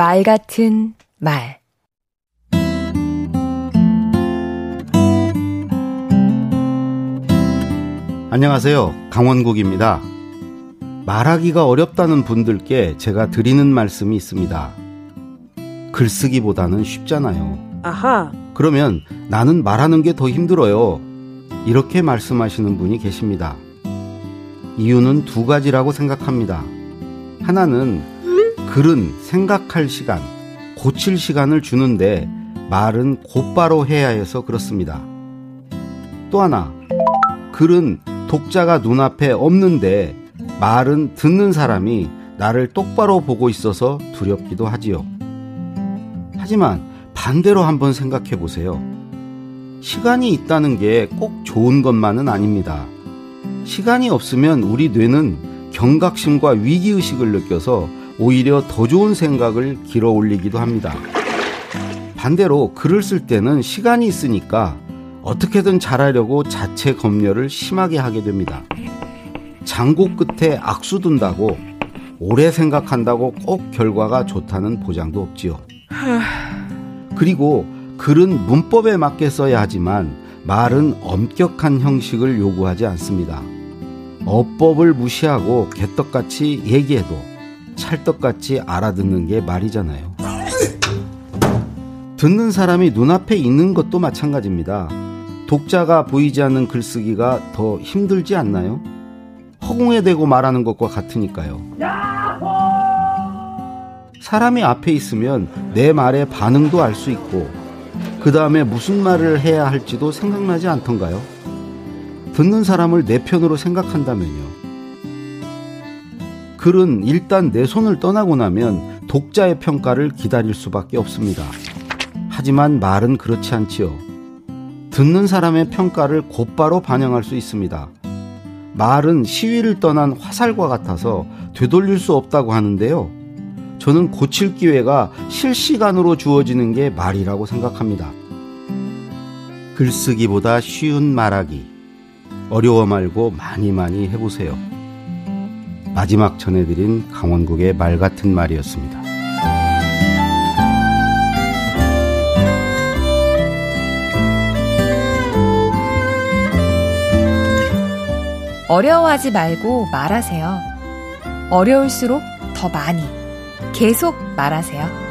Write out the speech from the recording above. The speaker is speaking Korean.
말 같은 말 안녕하세요. 강원국입니다. 말하기가 어렵다는 분들께 제가 드리는 말씀이 있습니다. 글쓰기보다는 쉽잖아요. 아하. 그러면 나는 말하는 게 더 힘들어요. 이렇게 말씀하시는 분이 계십니다. 이유는 두 가지라고 생각합니다. 하나는 글은 생각할 시간, 고칠 시간을 주는데 말은 곧바로 해야 해서 그렇습니다. 또 하나, 글은 독자가 눈앞에 없는데 말은 듣는 사람이 나를 똑바로 보고 있어서 두렵기도 하지요. 하지만 반대로 한번 생각해 보세요. 시간이 있다는 게 꼭 좋은 것만은 아닙니다. 시간이 없으면 우리 뇌는 경각심과 위기의식을 느껴서 오히려 더 좋은 생각을 길어 올리기도 합니다. 반대로 글을 쓸 때는 시간이 있으니까 어떻게든 잘하려고 자체 검열을 심하게 하게 됩니다. 장고 끝에 악수 둔다고 오래 생각한다고 꼭 결과가 좋다는 보장도 없지요. 그리고 글은 문법에 맞게 써야 하지만 말은 엄격한 형식을 요구하지 않습니다. 어법을 무시하고 개떡같이 얘기해도 찰떡같이 알아듣는 게 말이잖아요. 듣는 사람이 눈앞에 있는 것도 마찬가지입니다. 독자가 보이지 않는 글쓰기가 더 힘들지 않나요? 허공에 대고 말하는 것과 같으니까요. 사람이 앞에 있으면 내 말의 반응도 알 수 있고, 그 다음에 무슨 말을 해야 할지도 생각나지 않던가요? 듣는 사람을 내 편으로 생각한다면요. 글은 일단 내 손을 떠나고 나면 독자의 평가를 기다릴 수밖에 없습니다. 하지만 말은 그렇지 않지요. 듣는 사람의 평가를 곧바로 반영할 수 있습니다. 말은 시위를 떠난 화살과 같아서 되돌릴 수 없다고 하는데요. 저는 고칠 기회가 실시간으로 주어지는 게 말이라고 생각합니다. 글쓰기보다 쉬운 말하기. 어려워 말고 많이 많이 해보세요. 마지막 전해드린 강원국의 말 같은 말이었습니다. 어려워하지 말고 말하세요. 어려울수록 더 많이 계속 말하세요.